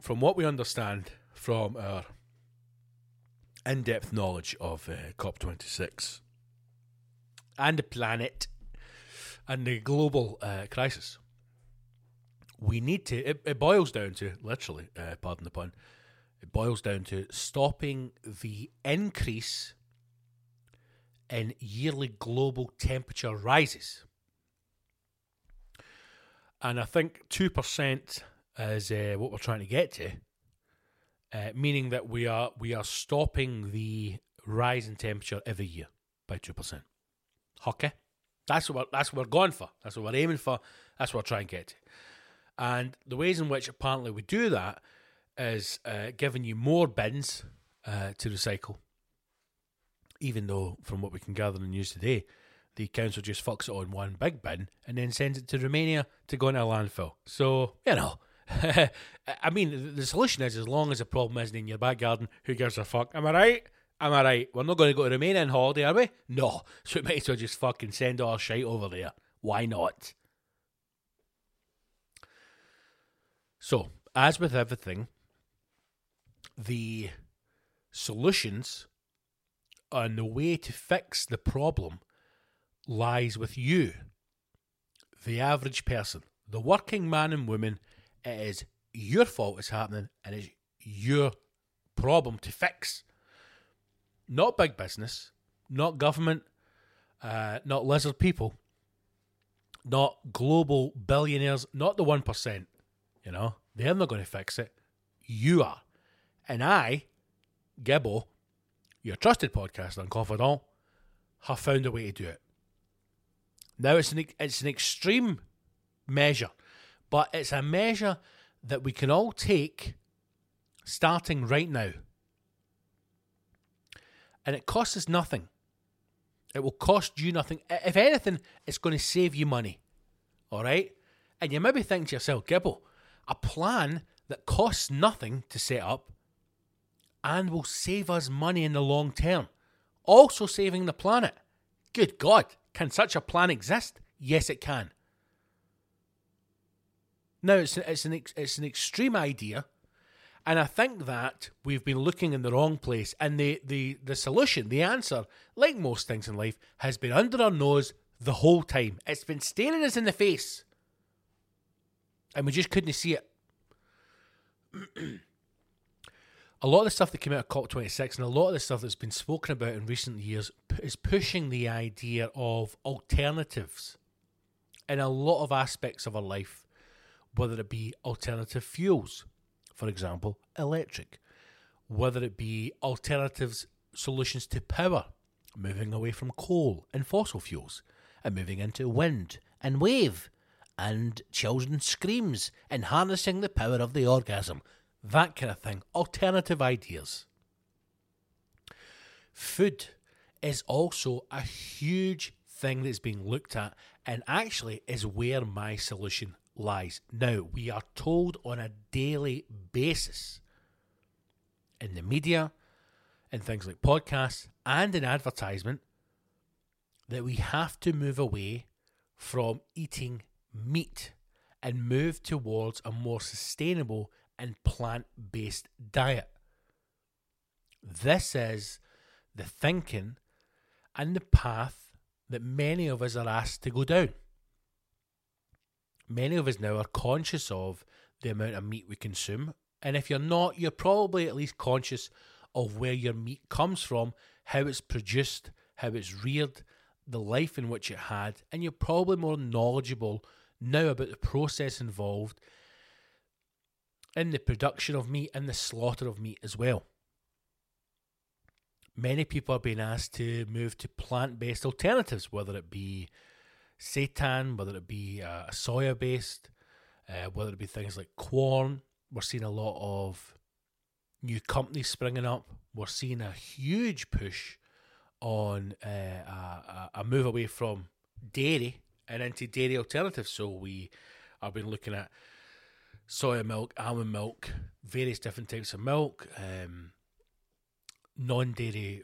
from what we understand from our in depth knowledge of uh, COP26 and the planet and the global uh, crisis. We need to, it, it boils down to, literally, uh, pardon the pun, it boils down to stopping the increase in yearly global temperature rises. And I think 2% is uh, what we're trying to get to uh, meaning that we are we are stopping the rise in temperature every year by two percent. Okay, that's what we're, that's what we're going for. That's what we're aiming for. That's what we're trying to get to. And the ways in which apparently we do that is uh, giving you more bins uh, to recycle. Even though, from what we can gather in the news today, the council just fucks it on one big bin and then sends it to Romania to go into a landfill. So you know I mean, the solution is as long as the problem isn't in your back garden, who gives a fuck? Am I right? Am I right? We're not going to go to Romania on holiday, are we? No. So we might as well just fucking send our shite over there. Why not? So, as with everything, the solutions and the way to fix the problem lies with you, the average person, the working man and woman it is your fault it's happening and it's your problem to fix. Not big business, not government, uh, not lizard people, not global billionaires, not the 1%. You know, they're not going to fix it. You are. And I, Gibbo, your trusted podcaster and confidant, have found a way to do it. Now it's an it's an extreme measure but it's a measure that we can all take starting right now. And it costs us nothing. It will cost you nothing. If anything, it's going to save you money. All right? And you maybe think to yourself, Gibbo, a plan that costs nothing to set up and will save us money in the long term, also saving the planet. Good God, can such a plan exist? Yes, it can. Now it's it's an it's an extreme idea, and I think that we've been looking in the wrong place. And the the the solution, the answer, like most things in life, has been under our nose the whole time. It's been staring us in the face. And we just couldn't see it. a lot of the stuff that came out of COP26 and a lot of the stuff that's been spoken about in recent years is pushing the idea of alternatives in a lot of aspects of our life, whether it be alternative fuels, for example, electric, whether it be alternatives solutions to power, moving away from coal and fossil fuels, and moving into wind and wave, and children's screams and harnessing the power of the orgasm, that kind of thing. Alternative ideas. Food is also a huge thing that's being looked at and actually is where my solution lies. Now, we are told on a daily basis in the media, in things like podcasts, and in advertisement that we have to move away from eating meat and move towards a more sustainable and plant based diet. This is the thinking and the path that many of us are asked to go down. Many of us now are conscious of the amount of meat we consume, and if you're not, you're probably at least conscious of where your meat comes from, how it's produced, how it's reared, the life in which it had, and you're probably more knowledgeable now about the process involved in the production of meat and the slaughter of meat as well. Many people are being asked to move to plant based alternatives, whether it be seitan, whether it be uh, soya based, uh, whether it be things like corn. We're seeing a lot of new companies springing up. We're seeing a huge push on uh, a, a move away from dairy and into dairy alternatives. So we have been looking at soya milk, almond milk, various different types of milk, um, non-dairy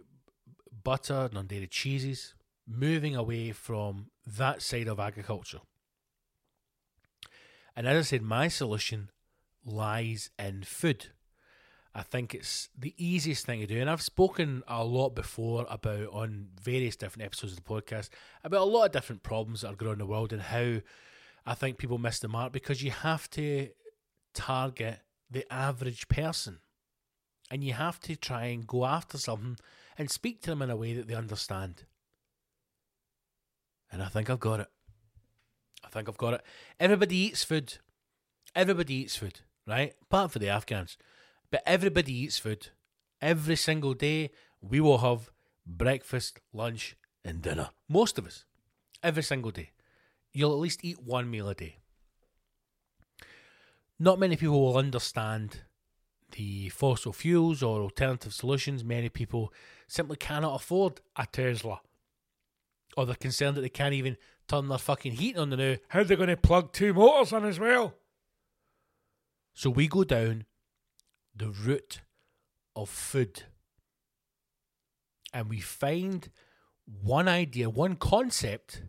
butter, non-dairy cheeses, moving away from that side of agriculture. And as I said, my solution lies in food. I think it's the easiest thing to do. And I've spoken a lot before about on various different episodes of the podcast about a lot of different problems that are growing in the world and how I think people miss the mark because you have to target the average person. And you have to try and go after something and speak to them in a way that they understand. And I think I've got it. I think I've got it. Everybody eats food. Everybody eats food, right? Apart from the Afghans. But everybody eats food. Every single day, we will have breakfast, lunch, and dinner. Most of us. Every single day. You'll at least eat one meal a day. Not many people will understand the fossil fuels or alternative solutions. Many people simply cannot afford a Tesla. Or they're concerned that they can't even turn their fucking heat on the now. How are they going to plug two motors in as well? So we go down the route of food. And we find one idea, one concept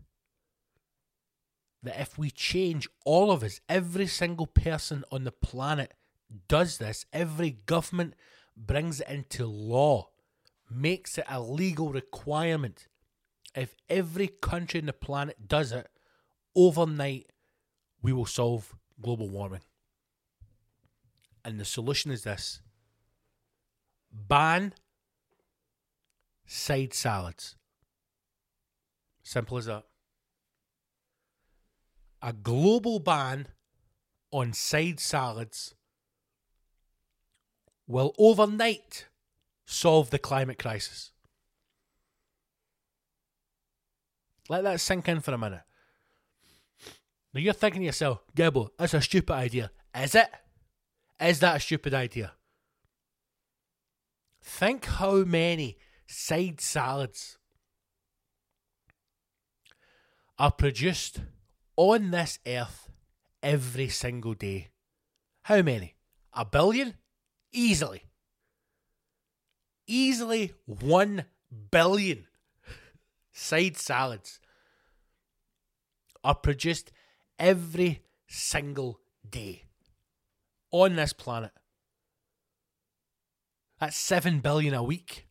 that if we change all of us, every single person on the planet does this, every government brings it into law, makes it a legal requirement. If every country on the planet does it, overnight we will solve global warming. And the solution is this ban side salads. Simple as that. A global ban on side salads will overnight solve the climate crisis. Let that sink in for a minute. Now you're thinking to yourself, Gibbo, that's a stupid idea. Is it? Is that a stupid idea? Think how many side salads are produced on this earth every single day. How many? A billion? Easily. Easily one billion side salads are produced every single day on this planet. That's 7 billion a week.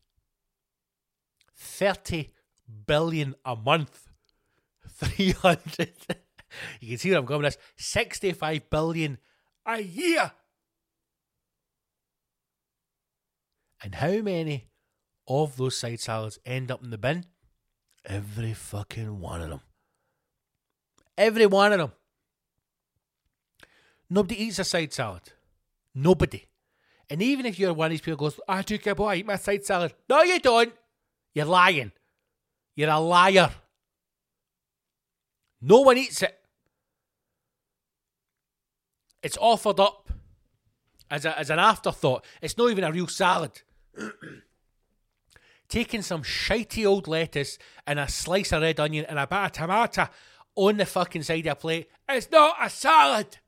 30 billion a month. 300. You can see where I'm going with this. 65 billion a year. And how many of those side salads end up in the bin? Every fucking one of them. Every one of them. Nobody eats a side salad. Nobody. And even if you're one of these people who goes, I do care, boy, I eat my side salad. No, you don't. You're lying. You're a liar. No one eats it. It's offered up as, a, as an afterthought. It's not even a real salad. Taking some shitey old lettuce and a slice of red onion and a bit of tomato on the fucking side of a plate. It's not a salad.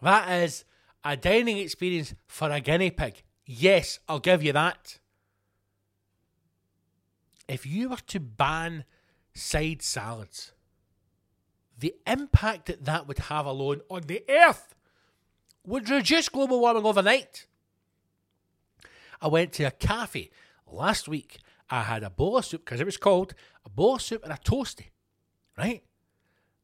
That is a dining experience for a guinea pig. Yes, I'll give you that. If you were to ban side salads, the impact that that would have alone on the earth would reduce global warming overnight. I went to a cafe last week. I had a bowl of soup because it was cold, a bowl of soup and a toasty, right?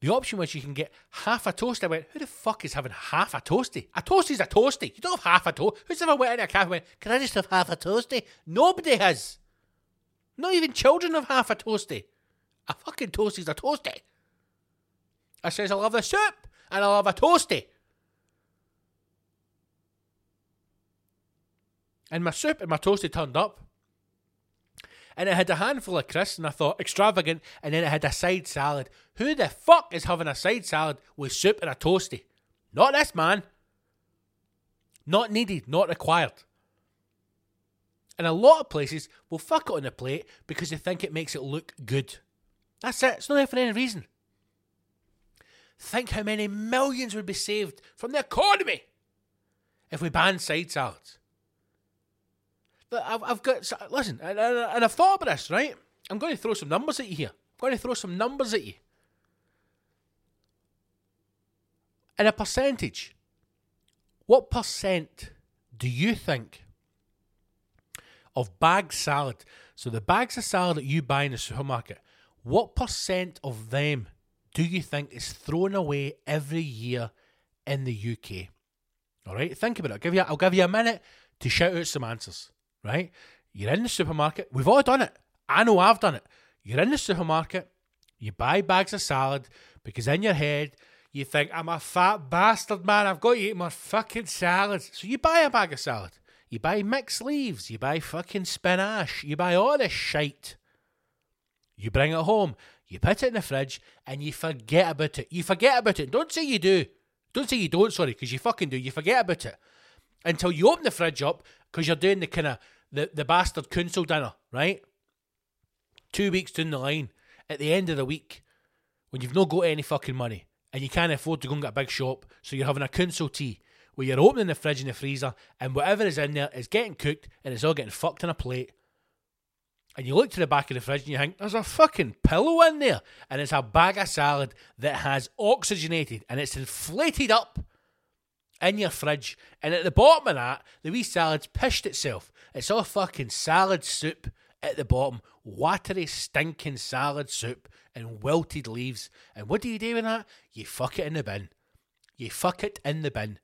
The option was you can get half a toast. I went, who the fuck is having half a toasty? A toasty's a toasty. You don't have half a toast. Who's ever went in a cafe and went, can I just have half a toasty? Nobody has. Not even children have half a toasty. A fucking toasty's a toasty. I says, I'll have the soup and I'll have a toasty. And my soup and my toasty turned up. And it had a handful of crisps, and I thought, extravagant. And then it had a side salad. Who the fuck is having a side salad with soup and a toasty? Not this man. Not needed, not required. And a lot of places will fuck it on the plate because they think it makes it look good. That's it. It's not there for any reason. Think how many millions would be saved from the economy if we banned side salads. But I've, I've got listen, and, and, and I've thought about this. Right, I'm going to throw some numbers at you here. I'm going to throw some numbers at you. In a percentage, what percent do you think of bag salad? So the bags of salad that you buy in the supermarket, what percent of them do you think is thrown away every year in the UK? All right, think about it. I'll give you, I'll give you a minute to shout out some answers. Right, you're in the supermarket. We've all done it. I know I've done it. You're in the supermarket. You buy bags of salad because in your head you think I'm a fat bastard, man. I've got to eat more fucking salads. So you buy a bag of salad. You buy mixed leaves. You buy fucking spinach. You buy all this shite. You bring it home. You put it in the fridge and you forget about it. You forget about it. Don't say you do. Don't say you don't, sorry, because you fucking do. You forget about it until you open the fridge up because you're doing the kind of the, the bastard council dinner, right? Two weeks down the line, at the end of the week, when you've not got any fucking money and you can't afford to go and get a big shop, so you're having a council tea where you're opening the fridge and the freezer and whatever is in there is getting cooked and it's all getting fucked in a plate. And you look to the back of the fridge and you think, there's a fucking pillow in there. And it's a bag of salad that has oxygenated and it's inflated up in your fridge. And at the bottom of that, the wee salad's pished itself. It's all fucking salad soup at the bottom. Watery, stinking salad soup and wilted leaves. And what do you do with that? You fuck it in the bin. You fuck it in the bin.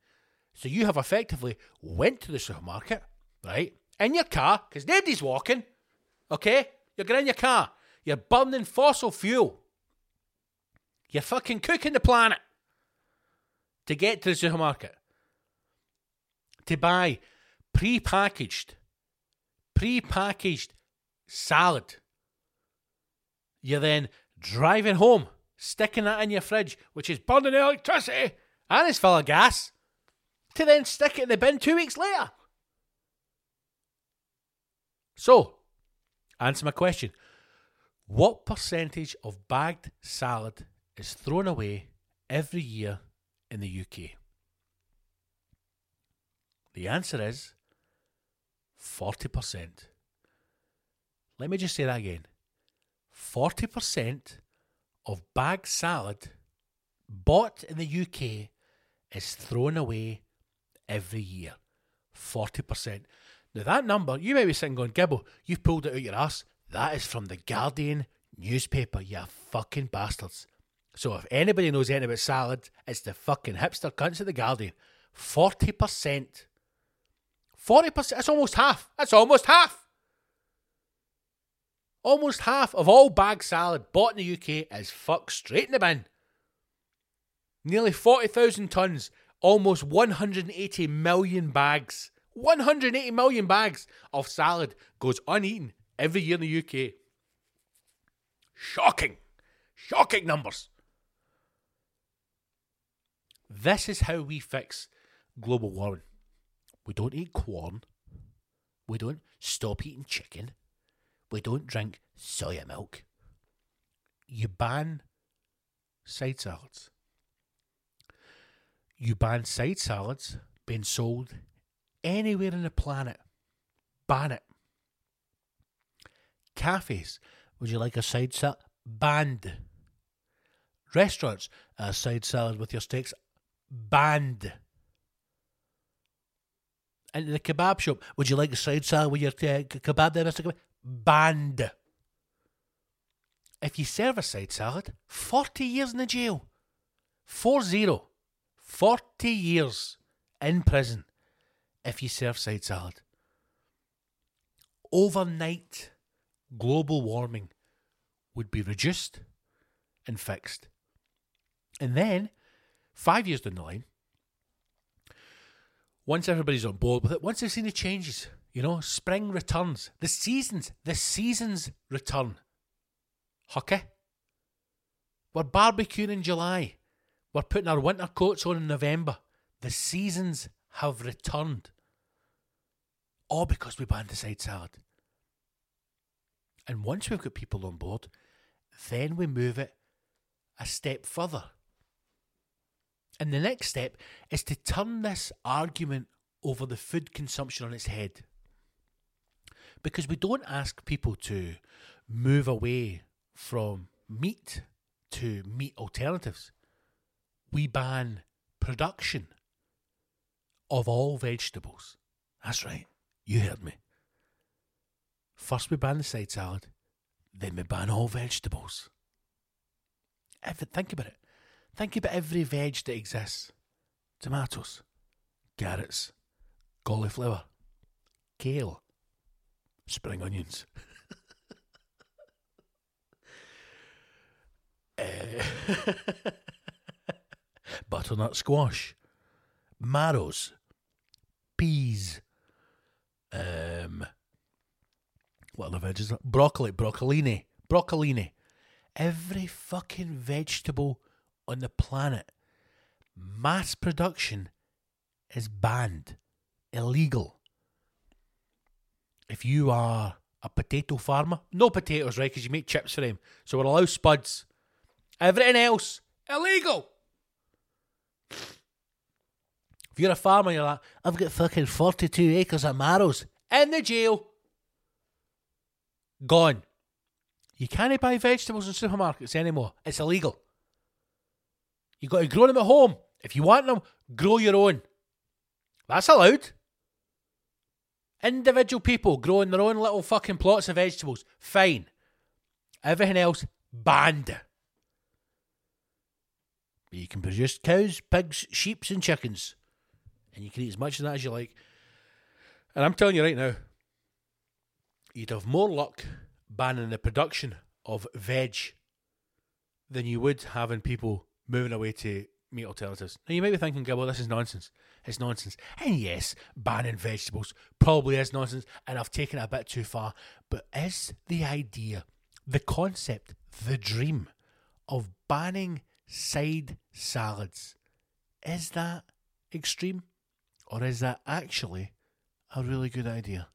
So you have effectively went to the supermarket, right? In your car, because nobody's walking. Okay? You're getting in your car. You're burning fossil fuel. You're fucking cooking the planet to get to the supermarket. To buy pre-packaged, pre-packaged salad. You're then driving home, sticking that in your fridge, which is burning electricity and it's full of gas, to then stick it in the bin two weeks later. So, answer my question. What percentage of bagged salad is thrown away every year in the UK? The answer is 40%. Let me just say that again. 40% of bagged salad bought in the UK is thrown away every year. 40%. Now, that number, you may be sitting going, Gibbo, you've pulled it out your ass. That is from the Guardian newspaper, you fucking bastards. So if anybody knows anything about salad, it's the fucking hipster cunts at the Guardian. 40%. 40%, that's almost half. That's almost half. Almost half of all bag salad bought in the UK is fucked straight in the bin. Nearly 40,000 tonnes, almost 180 million bags. 180 million bags of salad goes uneaten every year in the UK. Shocking. Shocking numbers. This is how we fix global warming. We don't eat corn. We don't stop eating chicken. We don't drink soya milk. You ban side salads. You ban side salads being sold anywhere in the planet. Ban it. Cafes, would you like a side salad? Banned. Restaurants, a side salad with your steaks? Banned. And the kebab shop, would you like a side salad with your uh, kebab there, Mr. Kebab? Banned. If you serve a side salad, 40 years in the jail. 4 0. 40 years in prison if you serve side salad. Overnight, global warming would be reduced and fixed. And then, five years down the line, once everybody's on board with it, once they've seen the changes, you know, spring returns, the seasons, the seasons return. Hockey. We're barbecuing in July. We're putting our winter coats on in November. The seasons have returned. All because we banned the side salad. And once we've got people on board, then we move it a step further. And the next step is to turn this argument over the food consumption on its head. Because we don't ask people to move away from meat to meat alternatives. We ban production of all vegetables. That's right, you heard me. First, we ban the side salad, then we ban all vegetables. Every, think about it. Think about every veg that exists tomatoes, carrots, cauliflower, kale, spring onions. Eh, butternut squash, marrows, peas, um, what other veggies? Broccoli, broccolini, broccolini. Every fucking vegetable on the planet, mass production is banned, illegal. If you are a potato farmer, no potatoes, right? Because you make chips for them. So we'll allow spuds. Everything else, illegal. If you're a farmer, you're like, I've got fucking 42 acres of marrows in the jail. Gone. You can't buy vegetables in supermarkets anymore. It's illegal. You've got to grow them at home. If you want them, grow your own. That's allowed. Individual people growing their own little fucking plots of vegetables, fine. Everything else, banned. But you can produce cows, pigs, sheep, and chickens. And you can eat as much of that as you like. And I'm telling you right now, you'd have more luck banning the production of veg than you would having people moving away to meat alternatives. Now you might be thinking, well, this is nonsense. It's nonsense. And yes, banning vegetables probably is nonsense, and I've taken it a bit too far. But is the idea, the concept, the dream of banning side salads, is that extreme? Or is that actually a really good idea?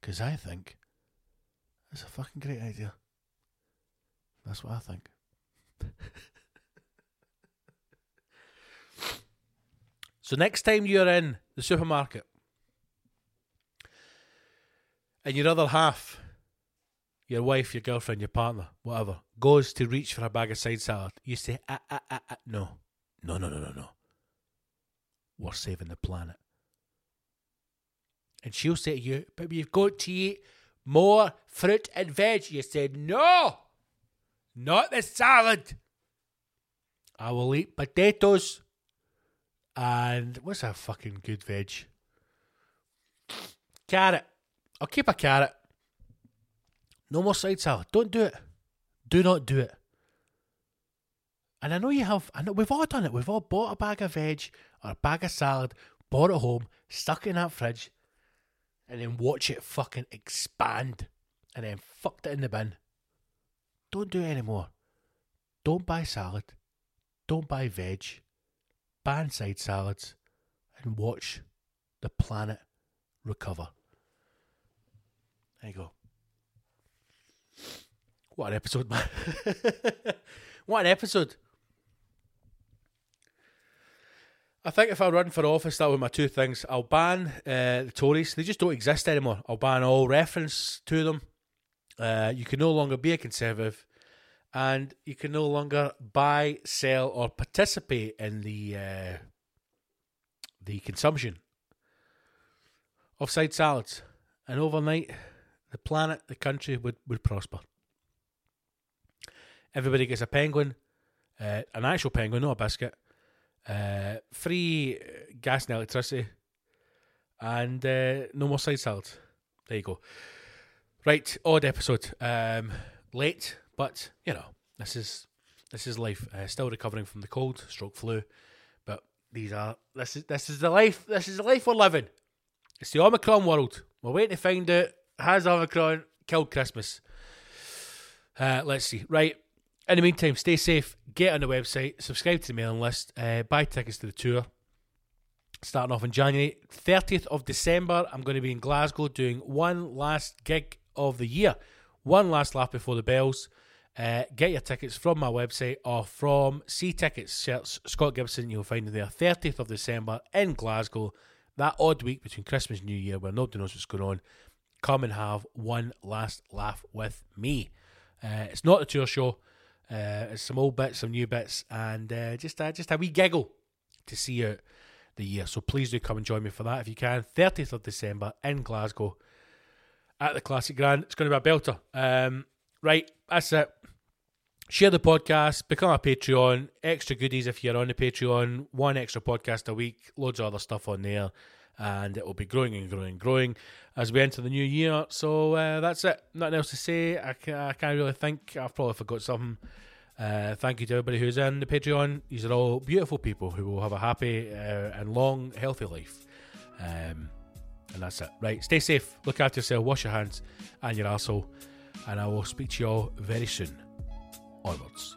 Because I think it's a fucking great idea. That's what I think. so next time you're in the supermarket and your other half, your wife, your girlfriend, your partner, whatever, goes to reach for a bag of side salad, you say, ah, ah, ah, ah, no. No, no, no, no, no. We're saving the planet. And she'll say to you, but we've got to eat more fruit and veg. You said, no, not the salad. I will eat potatoes and what's a fucking good veg? Carrot. I'll keep a carrot. No more side salad. Don't do it. Do not do it. And I know you have. I know we've all done it. We've all bought a bag of veg or a bag of salad, bought at home, stuck it in that fridge, and then watch it fucking expand, and then fucked it in the bin. Don't do it anymore. Don't buy salad. Don't buy veg. Ban side salads, and watch the planet recover. There you go. What an episode, man. what an episode. I think if I run for office, that would be my two things. I'll ban uh, the Tories. They just don't exist anymore. I'll ban all reference to them. Uh, you can no longer be a Conservative. And you can no longer buy, sell, or participate in the uh, the consumption of side salads. And overnight, the planet, the country would, would prosper. Everybody gets a penguin, uh, an actual penguin, not a biscuit, uh, free uh, gas and electricity, and uh, no more side salads. There you go. Right, odd episode. Um, late, but you know this is this is life. Uh, still recovering from the cold, stroke flu, but these are this is this is the life. This is the life we're living. It's the Omicron world. We're waiting to find out has Omicron killed Christmas. Uh, let's see. Right. In the meantime, stay safe. Get on the website. Subscribe to the mailing list. Uh, buy tickets to the tour. Starting off in January 30th of December, I'm going to be in Glasgow doing one last gig of the year. One last laugh before the bells. Uh, get your tickets from my website or from See Tickets. Scott Gibson. You'll find it there. 30th of December in Glasgow. That odd week between Christmas and New Year where nobody knows what's going on. Come and have one last laugh with me. Uh, it's not a tour show. Uh, some old bits, some new bits, and uh, just uh, just a wee giggle to see out the year. So please do come and join me for that if you can. 30th of December in Glasgow at the Classic Grand. It's going to be a belter. Um, right, that's it. Share the podcast, become a Patreon, extra goodies if you're on the Patreon, one extra podcast a week, loads of other stuff on there, and it will be growing and growing and growing as we enter the new year. So uh, that's it. Nothing else to say. I, can, I can't really think. I've probably forgot something. Uh, thank you to everybody who's in the Patreon. These are all beautiful people who will have a happy uh, and long, healthy life. Um, and that's it. Right, stay safe, look after yourself, wash your hands and your asshole, and I will speak to you all very soon. Onwards.